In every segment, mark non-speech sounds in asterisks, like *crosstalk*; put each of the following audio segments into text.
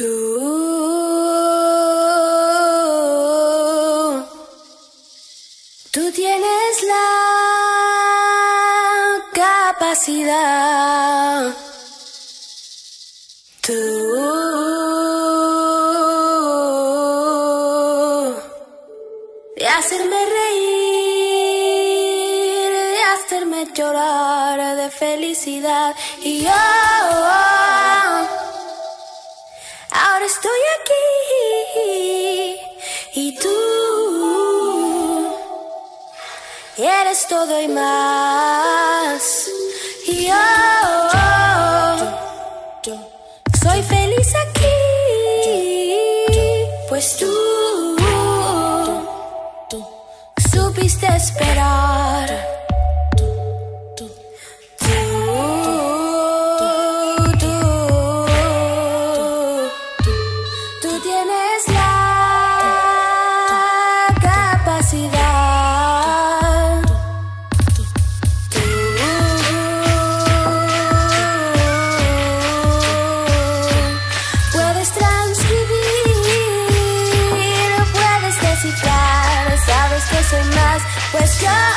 Tú, tienes la capacidad. De hacerme reír, de hacerme llorar de felicidad. Y todo y más. Más, pues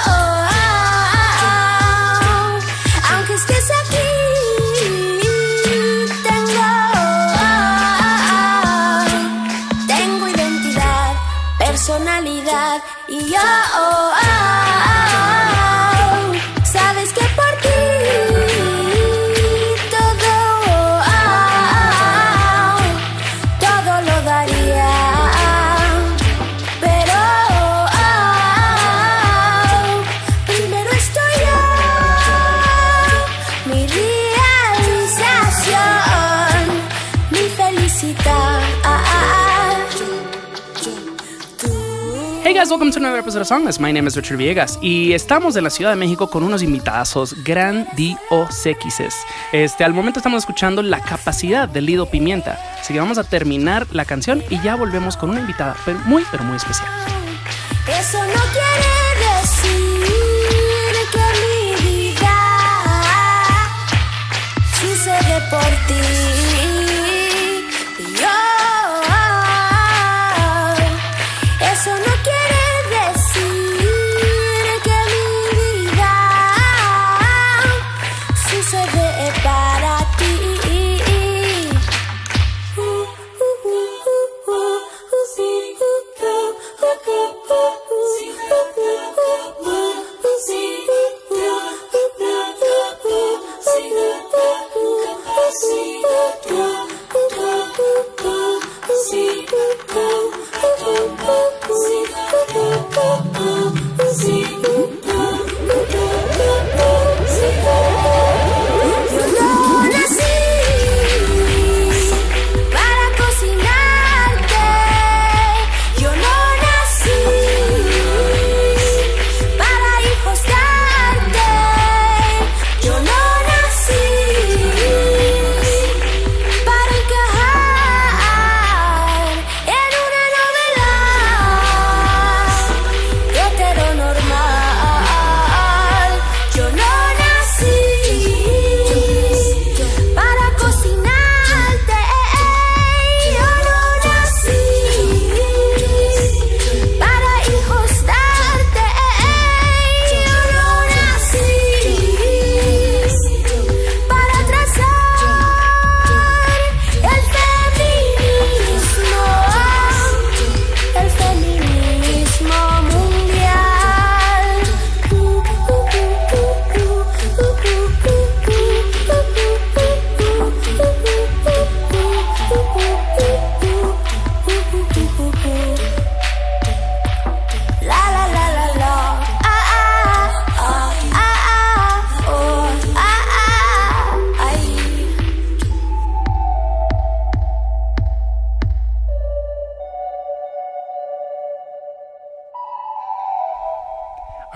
welcome to another episode of Songless. My name is Richard Villegas y estamos en la Ciudad de México con unos invitazos grandiosequises. Este, al momento estamos escuchando la capacidad de Lido Pimienta. Así que vamos a terminar la canción y ya volvemos con una invitada muy, pero muy especial.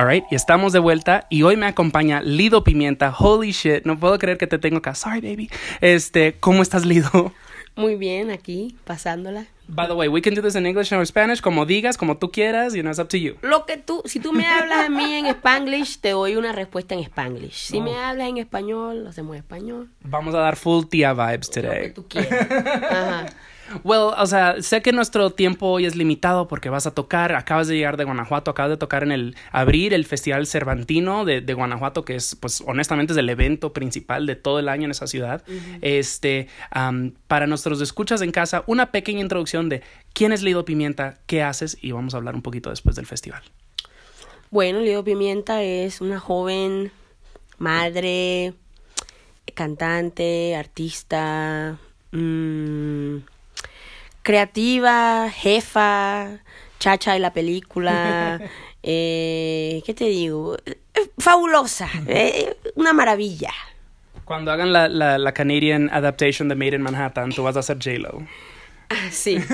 Alright, y estamos de vuelta y hoy me acompaña Lido Pimienta. Holy shit, no puedo creer que te tengo acá. Sorry, baby. Este, ¿cómo estás, Lido? Muy bien, aquí, pasándola. By the way, we can do this in English or Spanish, como digas, como tú quieras, you know, it's up to you. Lo que tú, si tú me hablas a mí en Spanglish, te doy una respuesta en Spanglish. Si me hablas en español, lo hacemos en español. Vamos a dar full tía vibes Lo que today. tú quieras. Ajá. *laughs* Well, o sea, sé que nuestro tiempo hoy es limitado porque vas a tocar, acabas de llegar de Guanajuato, acabas de tocar en el abrir el Festival Cervantino de, de Guanajuato, que es, pues, honestamente es el evento principal de todo el año en esa ciudad. Este, para nuestros escuchas en casa, una pequeña introducción de quién es Lido Pimienta, qué haces y vamos a hablar un poquito después del festival. Bueno, Lido Pimienta es una joven madre, cantante, artista, mm, creativa, jefa, chacha de la película. *laughs* eh, ¿Qué te digo? Eh, Fabulosa, eh, una maravilla. Cuando hagan la, la, la Canadian adaptation de Made in Manhattan, tú vas a ser J-Lo. Ah, *laughs* Sí. *laughs*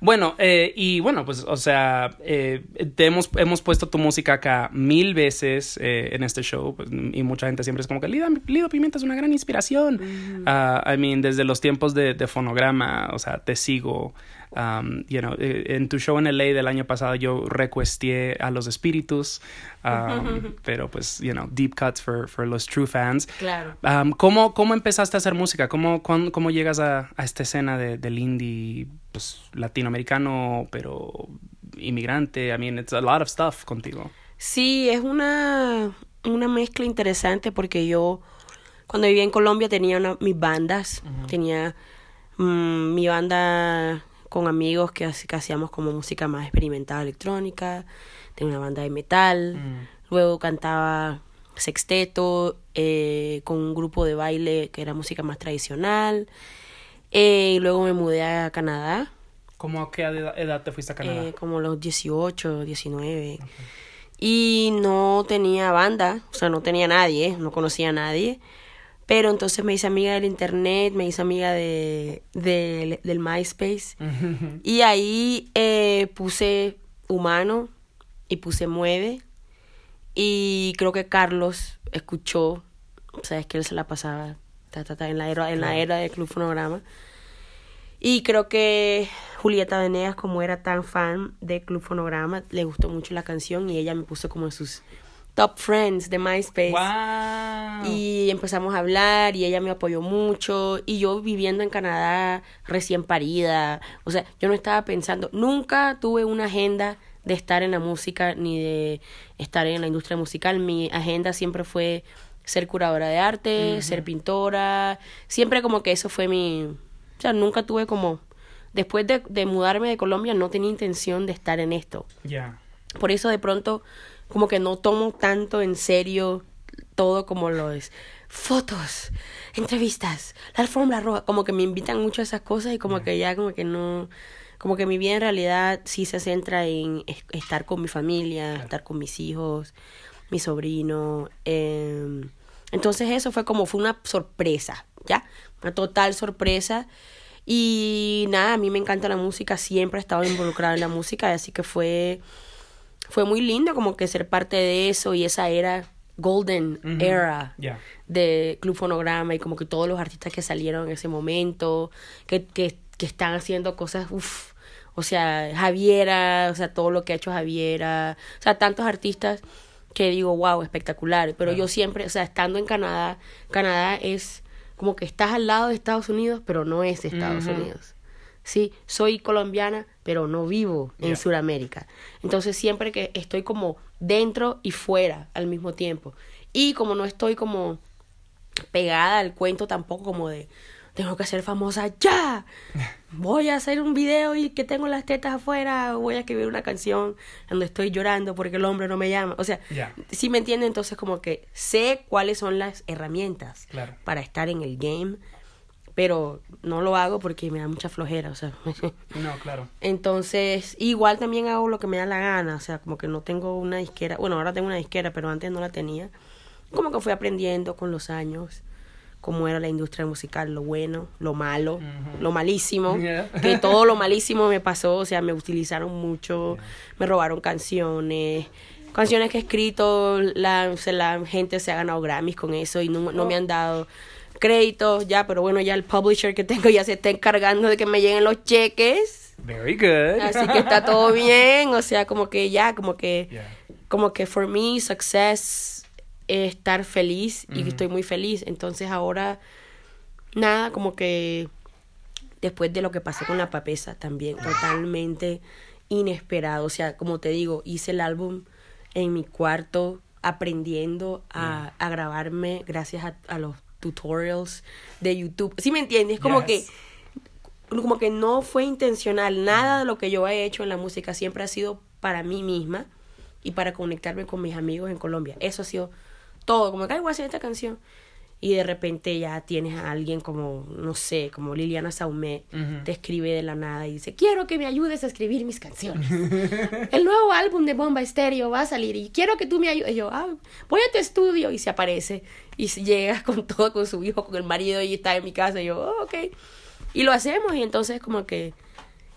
Bueno, eh, y bueno, pues, o sea, eh, te hemos, hemos puesto tu música acá mil veces eh, en este show pues, y mucha gente siempre es como que Lido, Lido Pimienta es una gran inspiración. Ah, I mean, desde los tiempos de, de fonograma, o sea, te sigo. Um, you know, eh, en tu show en LA del año pasado yo recuesté a los espíritus, um, *laughs* pero pues, you know, deep cuts for, for los true fans. Claro. Um, ¿cómo, ¿Cómo empezaste a hacer música? ¿Cómo, cuán- cómo llegas a, a esta escena de, del indie pues, latinoamericano, pero inmigrante? I mean, it's a lot of stuff contigo. Sí, es una, una mezcla interesante porque yo cuando vivía en Colombia tenía una- mis bandas, tenía mm, mi banda con amigos que, hacíamos como música más experimental electrónica, tenía una banda de metal, luego cantaba sexteto eh, con un grupo de baile que era música más tradicional, eh, y luego me mudé a Canadá ¿Cómo a qué edad, edad te fuiste a Canadá? eh, como los 18, 19. Y no tenía banda, o sea, no tenía nadie, no conocía a nadie. Pero entonces me hice amiga del internet, me hice amiga de, de- del MySpace. Y ahí eh, puse Humano y puse Mueve. Y creo que Carlos escuchó, sabes que él se la pasaba ta, ta, ta, en, la era, en la era del Club Fonograma. Y creo que Julieta Venegas, como era tan fan de Club Fonograma, le gustó mucho la canción y ella me puso como en sus top friends de MySpace. ¡Wow! Y empezamos a hablar y ella me apoyó mucho. Y yo viviendo en Canadá, recién parida. O sea, yo no estaba pensando, nunca tuve una agenda de estar en la música ni de estar en la industria musical. Mi agenda siempre fue ser curadora de arte, ser pintora. Siempre como que eso fue mi... O sea, nunca tuve como... Después de, de mudarme de Colombia no tenía intención de estar en esto. Ya. Por eso de pronto como que no tomo tanto en serio todo como lo es. Fotos, entrevistas, la alfombra roja, como que me invitan mucho a esas cosas y como que ya como que no, como que mi vida en realidad sí se centra en es- estar con mi familia, estar con mis hijos, mi sobrino. em, entonces eso fue como, fue una sorpresa, ¿ya? Una total sorpresa. Y nada, a mí me encanta la música, siempre he estado involucrada en la música, así que fue, fue muy lindo como que ser parte de eso y esa era golden era de Club Fonograma y como que todos los artistas que salieron en ese momento, que, que, que están haciendo cosas, uff, o sea, Javiera, o sea, todo lo que ha hecho Javiera, o sea, tantos artistas que digo, wow, espectacular, pero yo siempre, o sea, estando en Canadá, Canadá es como que estás al lado de Estados Unidos, pero no es Estados. Unidos. Sí, soy colombiana, pero no vivo en Ya. Sudamérica. Entonces siempre que estoy como dentro y fuera al mismo tiempo. Y como no estoy como pegada al cuento tampoco como de tengo que ser famosa ya. *laughs* Voy a hacer un video y que tengo las tetas afuera, voy a escribir una canción donde estoy llorando porque el hombre no me llama. O sea, si me entiende, entonces como que sé cuáles son las herramientas Claro. para estar en el game, pero no lo hago porque me da mucha flojera, o sea. *laughs* No, claro. Entonces, igual también hago lo que me da la gana, o sea, como que no tengo una disquera, bueno, ahora tengo una disquera, pero antes no la tenía. Como que fui aprendiendo con los años cómo era la industria musical, lo bueno, lo malo, lo malísimo, *laughs* Yeah. que todo lo malísimo me pasó, o sea, me utilizaron mucho, me robaron canciones, canciones que he escrito, la, gente se ha ganado Grammys con eso y no, no me han dado créditos, ya, pero bueno, ya el publisher que tengo ya se está encargando de que me lleguen los cheques. Very good. Así que está todo *laughs* bien, o sea, como que ya, como que, Yeah. como que for me, success es estar feliz y Ujú. estoy muy feliz. Entonces ahora, nada, como que después de lo que pasó con la papesa también, totalmente inesperado. O sea, como te digo, hice el álbum en mi cuarto aprendiendo a, a grabarme gracias a, a los tutorials de YouTube. ¿Sí me entiendes? Como Yes. que como que no fue intencional. Nada de lo que yo he hecho en la música siempre ha sido para mí misma y para conectarme con mis amigos en Colombia. Eso ha sido todo. Como que, voy a hacer esta canción. Y de repente ya tienes a alguien como, no sé, como Liliana Saumet, Ujú. te escribe de la nada y dice, quiero que me ayudes a escribir mis canciones. *laughs* El nuevo álbum de Bomba Estéreo va a salir y quiero que tú me ayudes. Y yo, ah, voy a tu estudio y se aparece y se llega *laughs* con todo, con su hijo, con el marido y está en mi casa. Y yo, oh, ok. Y lo hacemos y entonces como que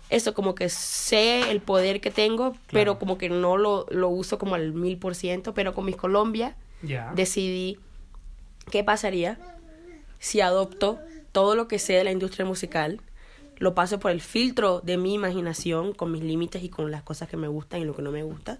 eso, como que sé el poder que tengo, pero como que no lo, lo uso como al mil por ciento, pero con mis Colombia Ya. decidí qué pasaría si adopto todo lo que sé de la industria musical, lo paso por el filtro de mi imaginación, con mis límites y con las cosas que me gustan y lo que no me gusta.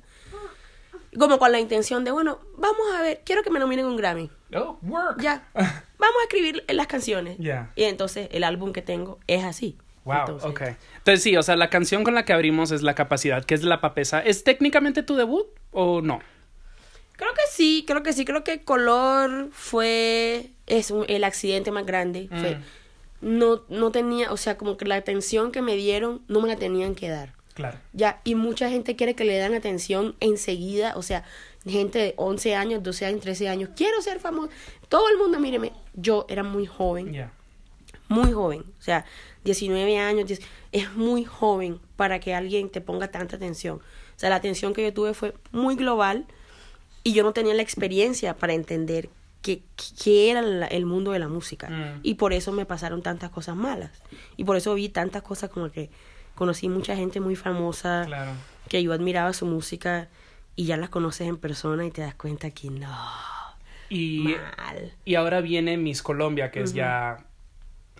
Como con la intención de, bueno, vamos a ver, quiero que me nominen un Grammy. Oh, work. Ya, *laughs* vamos a escribir las canciones. Ya. Y entonces el álbum que tengo es así. Wow, Entonces, ok. Entonces sí, o sea, la canción con la que abrimos es La Capacidad, que es La Papesa. ¿Es técnicamente tu debut o no? Creo que sí, creo que sí, creo que Color fue es un- el accidente más grande. Fue, Mm. no, no tenía, o sea, como que la atención que me dieron no me la tenían que dar. Claro. Ya, y mucha gente quiere que le dan atención enseguida, o sea, gente de 11 años, 12 años, 13 años, quiero ser famoso. Todo el mundo, míreme, yo era muy joven, Ya. muy joven, o sea, 19 años, 10 es muy joven para que alguien te ponga tanta atención. O sea, la atención que yo tuve fue muy global y yo no tenía la experiencia para entender qué, qué era la- el mundo de la música. Mm. Y por eso me pasaron tantas cosas malas. Y por eso vi tantas cosas como que conocí mucha gente muy famosa Claro. que yo admiraba su música y ya las conoces en persona y te das cuenta que no, Y, mal. y ahora viene Miss Colombia, que es ya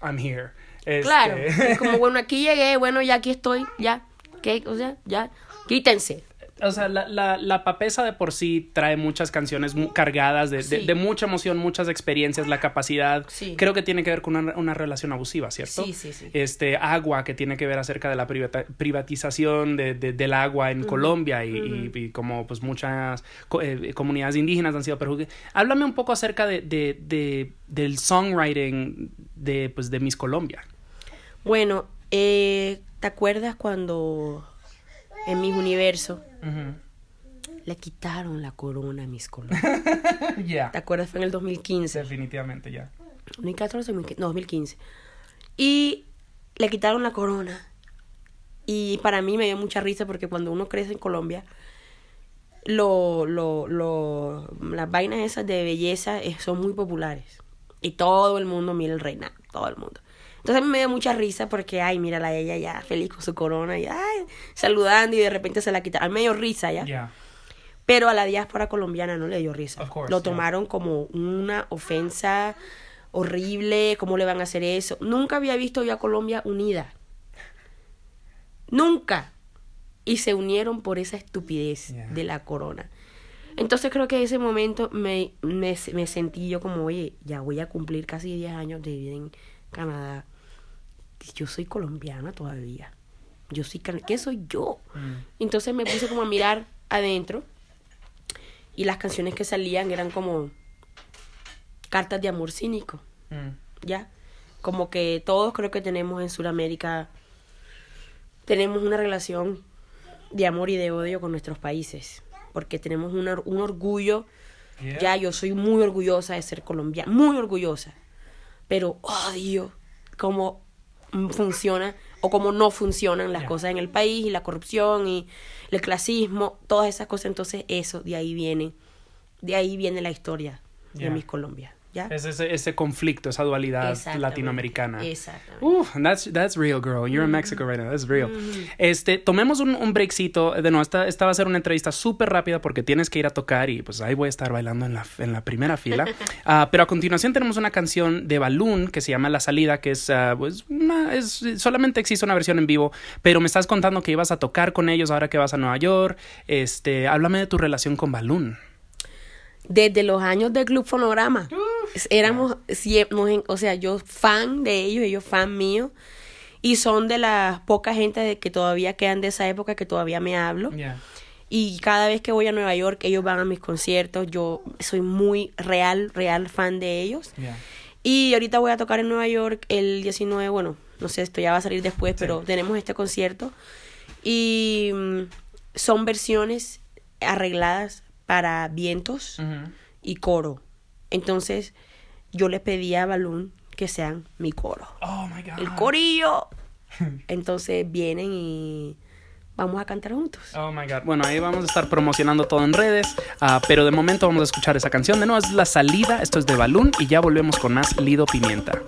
I'm here. Este, Claro, *laughs* es como bueno, aquí llegué, bueno, ya aquí estoy, ya, ¿qué? O sea, ya, quítense. O sea, la, la, la papesa de por sí trae muchas canciones cargadas de, de- Sí. de mucha emoción, muchas experiencias, la capacidad. Sí. Creo que tiene que ver con una, una relación abusiva, ¿cierto? Sí, sí, sí. Este, agua, que tiene que ver acerca de la privata- privatización de, de- del agua en Colombia y, y- y como pues muchas co- eh, comunidades indígenas han sido perjudicadas. Háblame un poco acerca de, de, de- del songwriting de, pues, de Miss Colombia. Bueno, eh, ¿te acuerdas cuando en mis universos le quitaron la corona a mis colores? *laughs* Ya. ¿Te acuerdas? Fue en el 2015. Definitivamente, ya. 2014, 2015, no, 2015. Y le quitaron la corona. Y para mí me dio mucha risa porque cuando uno crece en Colombia, lo, lo, lo, las vainas esas de belleza eh, son muy populares. Y todo el mundo mira el reinado, todo el mundo. Entonces a mí me dio mucha risa porque, ay, mírala a ella ya feliz con su corona y, ay, saludando y de repente se la quitaron. A mí me dio risa ya. Pero a la diáspora colombiana no le dio risa. Course, Lo yeah. tomaron como una ofensa horrible. ¿Cómo le van a hacer eso? Nunca había visto yo a Colombia unida. Nunca. Y se unieron por esa estupidez Yeah. de la corona. Entonces creo que en ese momento me, me, me sentí yo como, oye, ya voy a cumplir casi 10 años de vida en Canadá. Yo soy colombiana todavía. Yo soy, cana- ¿qué soy yo? Mm. Entonces me puse como a mirar adentro y las canciones que salían eran como cartas de amor cínico, Mm. ¿ya? Como que todos creo que tenemos en Sudamérica, tenemos una relación de amor y de odio con nuestros países, porque tenemos un orgullo, Yeah. ya yo soy muy orgullosa de ser colombiana, muy orgullosa, pero odio cómo funciona o cómo no funcionan las cosas en el país y la corrupción y el clasismo, todas esas cosas, entonces eso, de ahí viene, de ahí viene la historia de mis Colombia, ¿ya? Es ese, ese conflicto, esa dualidad latinoamericana. Exactamente. Uf, that's, that's real, girl. You're in Mexico right now. That's real. Este, tomemos un, un breakcito. De nuevo, esta, esta va a ser una entrevista súper rápida porque tienes que ir a tocar y pues ahí voy a estar bailando en la, en la primera fila. *laughs* Ah, pero a continuación tenemos una canción de Balloon que se llama La Salida, que es, ah, pues, una, es, solamente existe una versión en vivo, pero me estás contando que ibas a tocar con ellos ahora que vas a Nueva York. Este, háblame de tu relación con Balloon. Desde los años del Club Fonograma. Éramos, nos en- o sea, yo fan de ellos, ellos fan mío. Y son de las pocas gente de que todavía quedan de esa época que todavía me hablo. Yeah. Y cada vez que voy a Nueva York, ellos van a mis conciertos. Yo soy muy real, real fan de ellos. Yeah. Y ahorita voy a tocar en Nueva York el 19, bueno, no sé, esto ya va a salir después, pero tenemos este concierto. Y mm, son versiones arregladas para vientos Ujú. y coro. Entonces, yo les pedí a Balloon que sean mi coro. Oh my God. El corillo. *laughs* Entonces vienen y vamos a cantar juntos. Oh my god. Bueno, ahí vamos a estar promocionando todo en redes. ah, pero de momento vamos a escuchar esa canción. De nuevo es la salida. Esto es de Balloon. Y ya volvemos con más Lido Pimienta.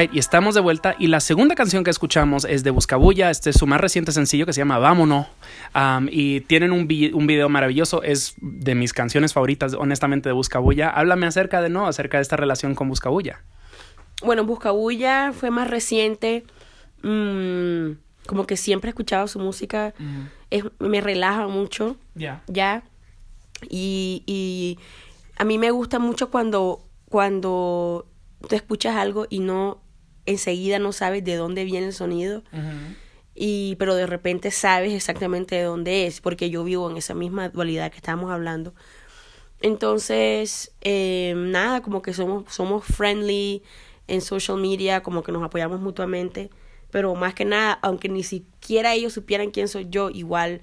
Alright, y estamos de vuelta. Y la segunda canción que escuchamos es de Buscabulla. Este es su más reciente sencillo que se llama Vámonos. Um, y tienen un, vi- un video maravilloso. Es de mis canciones favoritas, honestamente, de Buscabulla. Háblame acerca de, ¿no? Acerca de esta relación con Buscabulla. Bueno, Buscabulla fue más reciente. mm, como que siempre he escuchado su música. Es, me relaja mucho. Ya. ya. Y, y a mí me gusta mucho cuando, cuando tú escuchas algo y no enseguida no sabes de dónde viene el sonido. Y, pero de repente sabes exactamente de dónde es, porque yo vivo en esa misma dualidad que estábamos hablando. Entonces, eh, nada, como que somos, somos friendly en social media, como que nos apoyamos mutuamente, pero más que nada, aunque ni siquiera ellos supieran quién soy yo, igual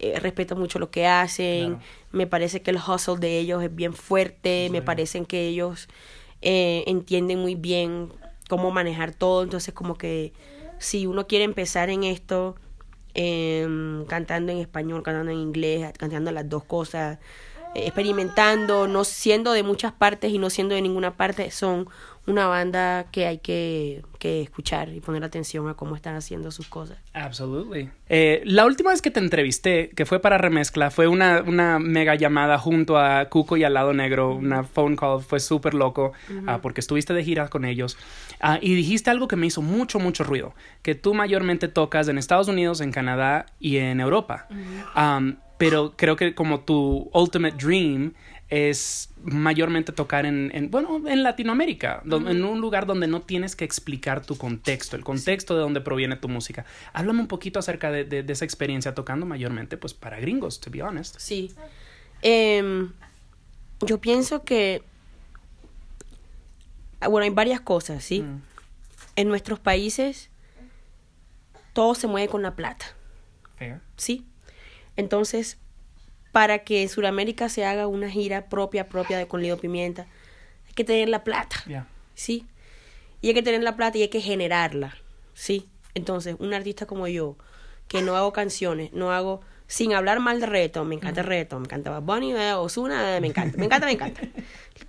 eh, respeto mucho lo que hacen, Claro. me parece que el hustle de ellos es bien fuerte, me parecen que ellos eh, entienden muy bien cómo manejar todo, entonces como que si uno quiere empezar en esto, em, cantando en español, cantando en inglés, cantando las dos cosas, eh, experimentando, no siendo de muchas partes y no siendo de ninguna parte, son una banda que hay que, que escuchar y poner atención a cómo están haciendo sus cosas. Absolutely. Eh, la última vez que te entrevisté, que fue para Remezcla, fue una, una mega llamada junto a Cuco y al lado negro, una phone call, fue súper loco, ah, porque estuviste de gira con ellos. Ah, y dijiste algo que me hizo mucho, mucho ruido, que tú mayormente tocas en Estados Unidos, en Canadá y en Europa. Pero creo que como tu ultimate dream es mayormente tocar en, en, bueno, en Latinoamérica, en un lugar donde no tienes que explicar tu contexto, el contexto de donde proviene tu música. Háblame un poquito acerca de, de- de esa experiencia tocando mayormente, pues, para gringos, to be honest. Sí. Em, yo pienso que, bueno, hay varias cosas, ¿sí? Mm. En nuestros países todo se mueve con la plata, Fair. ¿sí? Entonces, para que en Sudamérica se haga una gira propia, propia de con Lido Pimienta, hay que tener la plata, Yeah. ¿sí? Y hay que tener la plata y hay que generarla, ¿sí? Entonces, un artista como yo, que no hago canciones, no hago, sin hablar mal de reggaetón, me encanta el reggaetón, me encanta Bad Bunny, eh, Ozuna, eh, me encanta, me encanta, me encanta. *laughs*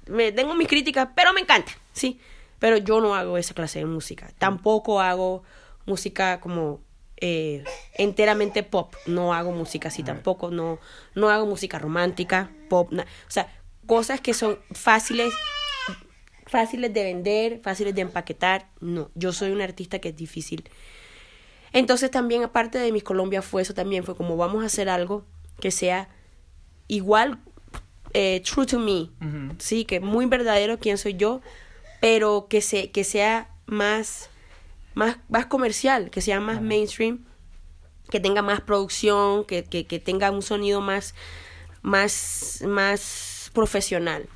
Me, tengo mis críticas, pero me encanta, ¿sí? Pero yo no hago esa clase de música. Tampoco hago música como eh, enteramente pop. No hago música así tampoco. No, no hago música romántica, pop. na- o sea, cosas que son fáciles fáciles de vender, fáciles de empaquetar. No, yo soy un artista que es difícil. Entonces también aparte de mis Colombia fue eso también, fue como vamos a hacer algo que sea igual eh, true to me, sí, que muy verdadero quién soy yo, pero que se que sea más más más comercial, que sea más mainstream, que tenga más producción, que, que, que tenga un sonido más más más profesional.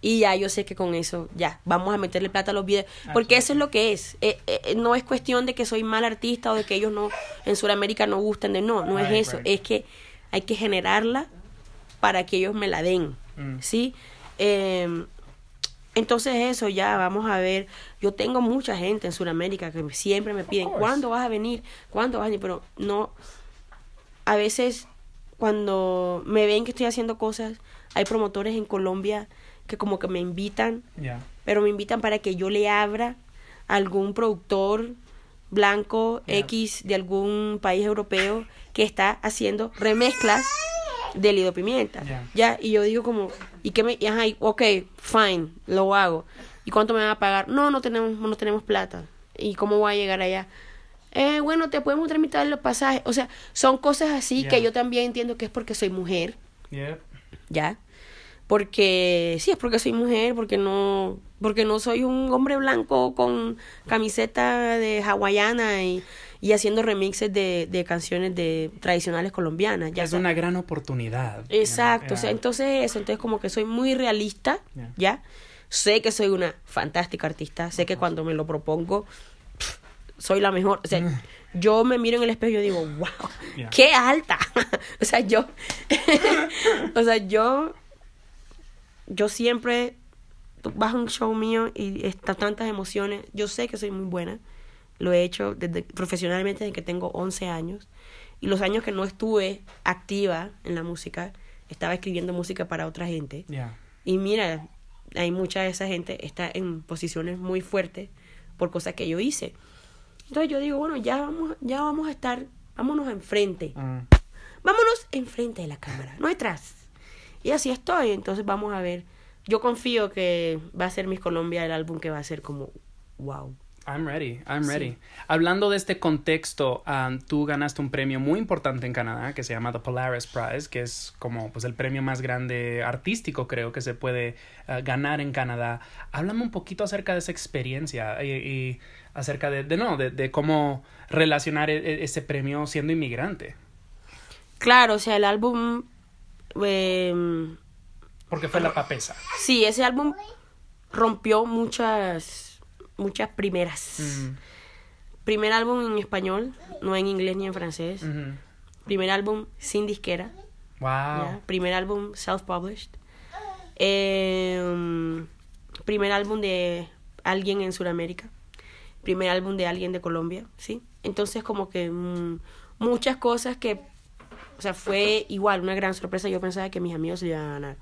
Y ya yo sé que con eso, ya, vamos a meterle plata a los videos. Porque eso es lo que es. Eh, eh, no es cuestión de que soy mal artista o de que ellos no, en Sudamérica no gustan de no, no es Right, eso. right. Es que hay que generarla para que ellos me la den. Mm. ¿Sí? Eh, entonces eso ya, vamos a ver. Yo tengo mucha gente en Sudamérica que siempre me piden. ¿cuándo vas a venir? ¿Cuándo vas a venir? Pero no, a veces cuando me ven que estoy haciendo cosas, hay promotores en Colombia que como que me invitan, Yeah. pero me invitan para que yo le abra a algún productor blanco Yeah. X de algún país europeo que está haciendo remezclas de Lido Pimienta. Yeah. Ya, y yo digo como, ¿y qué me, y ajá, y, ok, fine, lo hago. ¿Y cuánto me van a pagar? No, no tenemos, no tenemos plata. ¿Y cómo voy a llegar allá? Eh, bueno, te podemos tramitar los pasajes. O sea, son cosas así Yeah. que yo también entiendo que es porque soy mujer, Yep. ¿ya? Porque, sí, es porque soy mujer, porque no, porque no soy un hombre blanco con camiseta de hawaiana y, y haciendo remixes de, de canciones de tradicionales colombianas. Ya es una gran oportunidad. Exacto, o sea, entonces eso, entonces como que soy muy realista, Yeah. ¿ya? Sé que soy una fantástica artista, sé que cuando me lo propongo, pff, soy la mejor, o sea, yo me miro en el espejo y yo digo, wow, qué alta, *laughs* o sea, yo, *laughs* o sea, yo, yo siempre, tú vas a un show mío y está tantas emociones, yo sé que soy muy buena, lo he hecho desde, profesionalmente desde que tengo 11 años, y los años que no estuve activa en la música, estaba escribiendo música para otra gente. Yeah. Y mira, hay mucha de esa gente está en posiciones muy fuertes por cosas que yo hice. Entonces yo digo, bueno, ya vamos, ya vamos a estar, vámonos enfrente. Mm. Vámonos enfrente de la cámara, no detrás. Y así estoy, entonces vamos a ver. Yo confío que va a ser Miss Colombia el álbum que va a ser como wow. I'm ready, I'm Sí. ready. Hablando de este contexto, um, tú ganaste un premio muy importante en Canadá que se llama The Polaris Prize, que es como pues el premio más grande artístico creo que se puede uh, ganar en Canadá. Háblame un poquito acerca de esa experiencia y, y acerca de, de no, de, de cómo relacionar e- e- ese premio siendo inmigrante. Claro, o sea, el álbum eh, Porque fue la papesa. Sí, ese álbum rompió muchas, muchas primeras. Mm, Primer álbum en español, no en inglés ni en francés. Primer álbum sin disquera. Wow. ¿ya? Primer álbum self-published. Eh, primer álbum de alguien en Sudamérica. Primer álbum de alguien de Colombia, ¿sí? Entonces como que mm, muchas cosas que, o sea, fue igual una gran sorpresa. Yo pensaba que mis amigos se iban a ganar.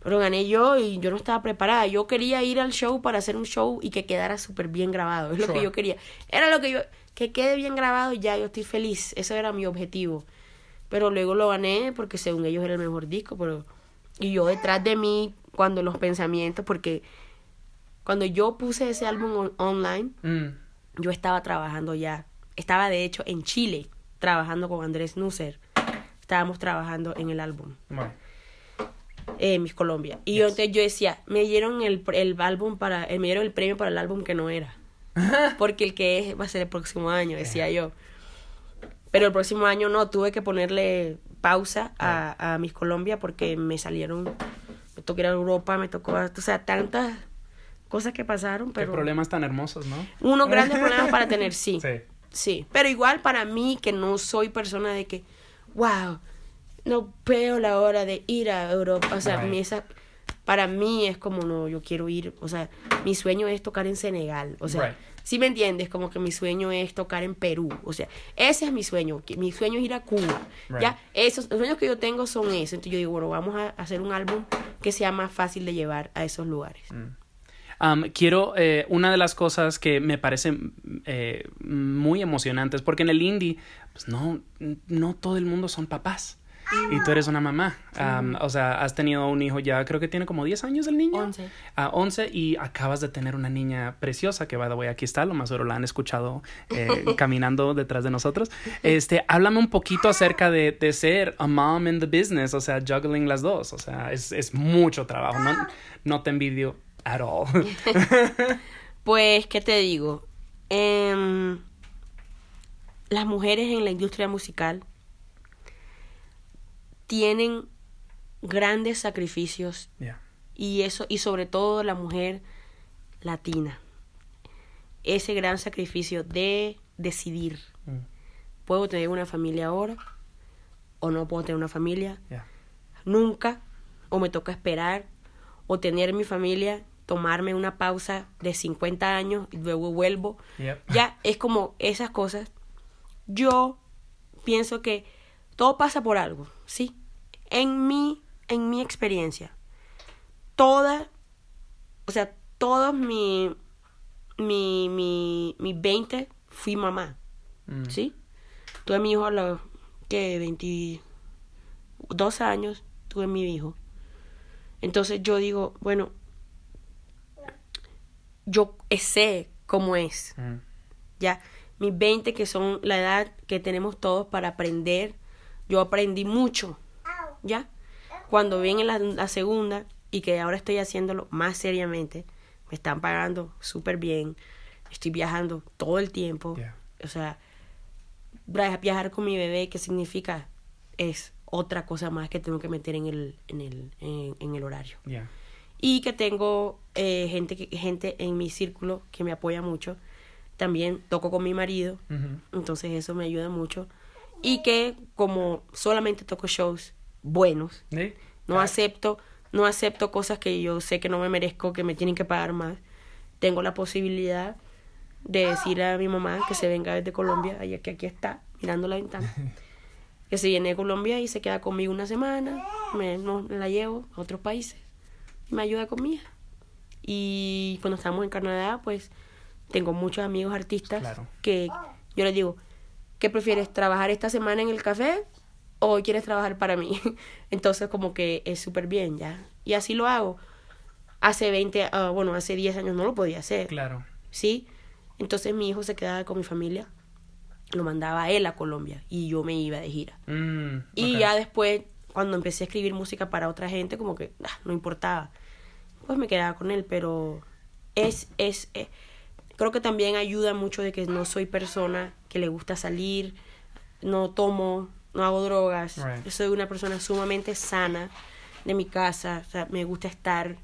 Pero gané yo y yo no estaba preparada. Yo quería ir al show para hacer un show y que quedara súper bien grabado. Es lo que yo quería. Era lo que yo... Que quede bien grabado y ya yo estoy feliz. Ese era mi objetivo. Pero luego lo gané porque según ellos era el mejor disco. pero Y yo detrás de mí, cuando los pensamientos... Porque cuando yo puse ese álbum on- online, Mm, yo estaba trabajando ya. Estaba de hecho en Chile, trabajando con Andrés Nusser. Estábamos trabajando en el álbum bueno. Eh, Miss Colombia. Y yo, Yes. entonces yo decía, me dieron el, el álbum para, eh, me dieron el premio para el álbum que no era. *laughs* Porque el que es va a ser el próximo año, decía yo. Pero el próximo año no, tuve que ponerle pausa a, a Miss Colombia porque me salieron, me tocó ir a Europa, me tocó, o sea, tantas cosas que pasaron, Qué pero problemas tan hermosos, ¿no? unos *laughs* grandes problemas para tener, sí. Sí. Sí, pero igual para mí que no soy persona de que, wow, no veo la hora de ir a Europa, o sea, Right. mi- esa, para mí es como no, yo quiero ir, o sea, mi sueño es tocar en Senegal, o sea, Right. si me entiendes, como que mi sueño es tocar en Perú, o sea, ese es mi sueño, mi sueño es ir a Cuba, Right. ya, esos los sueños que yo tengo son esos, entonces yo digo, bueno, vamos a hacer un álbum que sea más fácil de llevar a esos lugares. Um, quiero, eh, una de las cosas que me parecen eh, muy emocionantes, porque en el indie, pues no, no todo el mundo son papás. Y tú eres una mamá. Um, O sea, has tenido un hijo ya, creo que tiene como 10 años el niño. Once. Ah, 11 y acabas de tener una niña preciosa que, by the way, aquí está, lo más seguro la han escuchado eh, *laughs* caminando detrás de nosotros. Este, háblame un poquito acerca de, de ser a mom in the business, o sea, juggling las dos. O sea, es, es mucho trabajo. No, no te envidio at all. *laughs* Pues, ¿qué te digo? Em, las mujeres en la industria musical tienen grandes sacrificios Yeah. y eso y sobre todo la mujer latina. Ese gran sacrificio de decidir, Mm, ¿puedo tener una familia ahora o no puedo tener una familia? yeah. nunca, o me toca esperar, o tener mi familia, tomarme una pausa de 50 años y luego vuelvo. Yep. Ya es como esas cosas. Yo pienso que todo pasa por algo, ¿sí? En mi, en mi experiencia, toda, o sea, todos mi, mi, mi, mis 20 fui mamá. Mm, ¿sí? Tuve mi hijo a los que 22 años, tuve mi hijo. Entonces yo digo, bueno, yo sé cómo es, mm, ya. Mis 20 que son la edad que tenemos todos para aprender, yo aprendí mucho, ya. Cuando viene la, la segunda y que ahora estoy haciéndolo más seriamente, me están pagando súper bien, estoy viajando todo el tiempo, Yeah. o sea, Via- viajar con mi bebé, ¿qué significa? Es otra cosa más que tengo que meter en el, en el, en, en el horario. yeah. Y que tengo eh, gente, que, gente en mi círculo que me apoya mucho. También toco con mi marido, entonces eso me ayuda mucho. Y que como solamente toco shows buenos, Sí. no acepto, no acepto cosas que yo sé que no me merezco, que me tienen que pagar más. Tengo la posibilidad de decirle a mi mamá que se venga desde Colombia, ella que aquí está, mirando la ventana. *laughs* Que se viene de Colombia y se queda conmigo una semana, me, no, la llevo a otros países y me ayuda con mi hija. Y cuando estamos en Canadá, pues tengo muchos amigos artistas Claro. que yo les digo, ¿qué prefieres? ¿Trabajar esta semana en el café o quieres trabajar para mí? *laughs* Entonces como que es súper bien ya. Y así lo hago. Hace 20, ah, bueno, hace 10 años no lo podía hacer. Claro. ¿sí? Entonces mi hijo se quedaba con mi familia, lo mandaba a él a Colombia y yo me iba de gira. Mm, Y ya después, cuando empecé a escribir música para otra gente, como que ah, no importaba. Pues me quedaba con él, pero es, es, eh, creo que también ayuda mucho de que no soy persona que le gusta salir, no tomo, no hago drogas. Right. Soy una persona sumamente sana de mi casa, o sea, me gusta estar.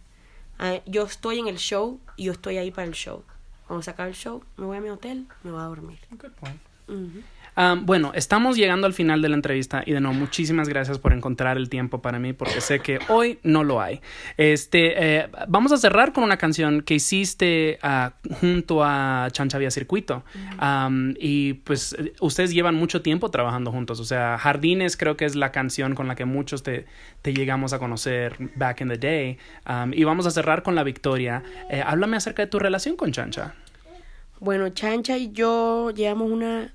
ah, yo estoy en el show y yo estoy ahí para el show. Cuando se acaba el show, me voy a mi hotel, me voy a dormir. Good point. Um, bueno, estamos llegando al final de la entrevista y de nuevo muchísimas gracias por encontrar el tiempo para mí porque sé que hoy no lo hay. Este, eh, vamos a cerrar con una canción que hiciste ah, junto a Chancha Vía Circuito Um, y pues ustedes llevan mucho tiempo trabajando juntos. O sea, Jardines creo que es la canción con la que muchos te, te llegamos a conocer back in the day. Um, y vamos a cerrar con la victoria. Eh, háblame acerca de tu relación con Chancha. Bueno, Chancha y yo llevamos una...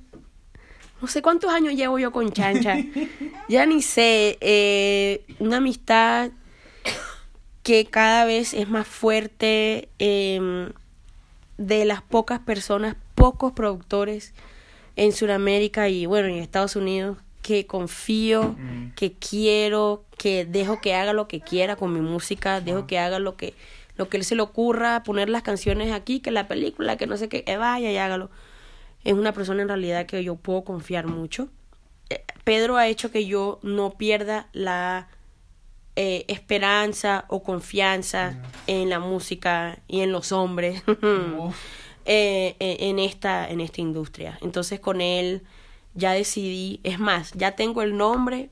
No sé cuántos años llevo yo con Chancha. *laughs* ya ni sé. eh, una amistad que cada vez es más fuerte. eh, de las pocas personas, pocos productores en Sudamérica y bueno, en Estados Unidos que confío, que quiero, que dejo que haga lo que quiera con mi música, dejo que haga lo que lo que él se le ocurra, poner las canciones aquí, que la película, que no sé qué, eh, vaya y hágalo. Es una persona en realidad que yo puedo confiar mucho. Eh, Pedro ha hecho que yo no pierda la eh, esperanza o confianza en la música y en los hombres *laughs* eh, en esta en esta industria entonces con él ya decidí es más ya tengo el nombre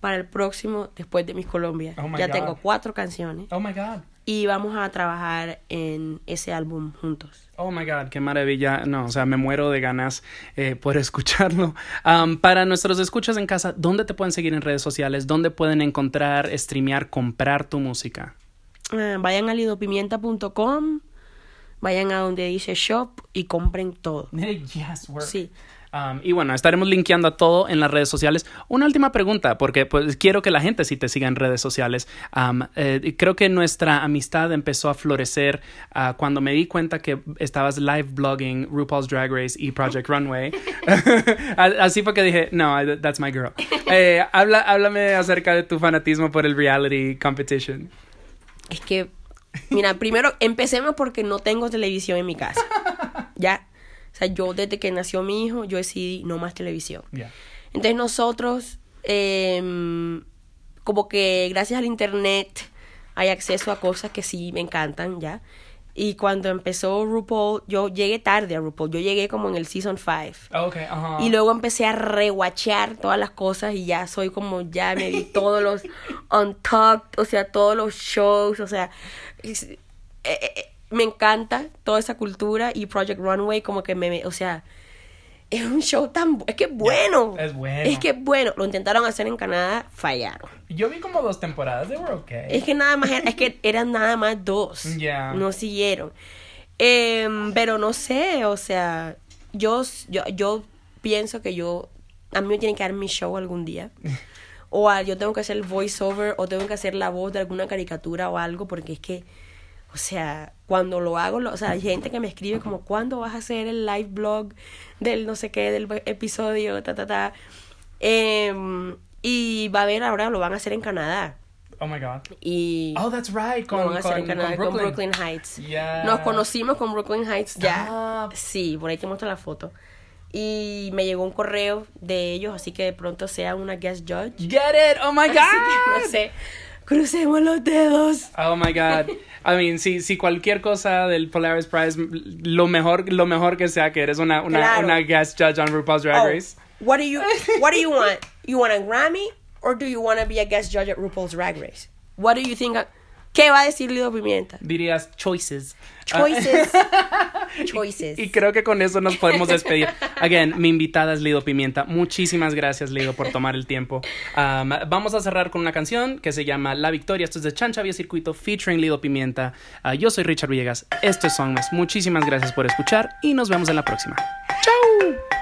para el próximo después de mis Colombia Oh ya God. tengo cuatro canciones Oh my God. Y vamos a trabajar en ese álbum juntos Oh my God, qué maravilla. No, o sea, me muero de ganas eh, por *laughs* escucharlo. Um, para nuestros escuchas en casa, ¿dónde te pueden seguir en redes sociales? ¿Dónde pueden encontrar, streamear, comprar tu música? Eh, vayan a lidopimienta.com vayan a donde dice shop y compren todo *laughs* Yes, work. sí Um, y bueno, estaremos linkeando a todo en las redes sociales. Una última pregunta, porque pues quiero que la gente sí te siga en redes sociales. Um, eh, creo que nuestra amistad empezó a florecer ah, cuando me di cuenta que estabas live blogging RuPaul's Drag Race y Project Runway. *laughs* Así fue que dije, no, that's my girl. *laughs* Eh, habla, háblame acerca de tu fanatismo por el reality competition. Es que, mira, primero empecemos porque no tengo televisión en mi casa. *laughs* Ya. O sea, yo desde que nació mi hijo, yo decidí no más televisión. Yeah. Entonces nosotros, em, como que gracias al internet hay acceso a cosas que sí me encantan, ¿ya? Y cuando empezó RuPaul, yo llegué tarde a RuPaul, yo llegué como en el Season 5. Okay, ajá. Y luego empecé a reguachear todas las cosas y ya soy como, ya me vi todos los *laughs* Untucked, o sea, todos los shows, o sea, es- eh, eh, me encanta toda esa cultura y Project Runway como que me, o sea, es un show tan, es que es bueno. es bueno. Es que bueno. Lo intentaron hacer en Canadá, fallaron. Yo vi como dos temporadas, they were okay. Es que nada más, era- es que eran nada más dos. *laughs* Ya. No siguieron. Em, pero no sé, o sea, yo, yo, yo pienso que yo, a mí me tiene que dar mi show algún día. *laughs* O a- yo tengo que hacer el voiceover o tengo que hacer la voz de alguna caricatura o algo, porque es que, o sea, cuando lo hago, lo- o sea, hay gente que me escribe como, ¿cuándo vas a hacer el live blog del no sé qué, del episodio, ta, ta, ta? Em, y va a haber ahora, lo van a hacer en Canadá. Oh my god. Y Oh, that's right. lo Con, van a hacer en con- Canadá con con Brooklyn, Heights. Yeah. Nos conocimos con Brooklyn Heights ya. Sí, por ahí te muestro la foto. Y me llegó un correo de ellos, así que de pronto sea una guest judge. Get it. Oh my *laughs* Así que no god. sé. Crucemos los dedos. Oh my god. I mean, si, si cualquier cosa del Polaris Prize, lo mejor, lo mejor que sea que eres una, una, Claro. una guest judge on RuPaul's Drag Oh, Race. what do you What do you *laughs* want? You want a Grammy or do you want to be a guest judge at RuPaul's Drag Race? What do you think? ¿Qué va a decir Lido Pimienta? Dirías choices. Ah. Choices. *laughs* Choices. Y, creo que con eso nos podemos despedir. Again, mi invitada es Lido Pimienta. Muchísimas gracias, Lido, por tomar el tiempo. Vamos a cerrar con una canción que se llama La Victoria. Esto es de Chancha Vía Circuito featuring Lido Pimienta. Ah, yo soy Richard Villegas. Esto es Songmas. Muchísimas gracias por escuchar y nos vemos en la próxima. ¡Chao!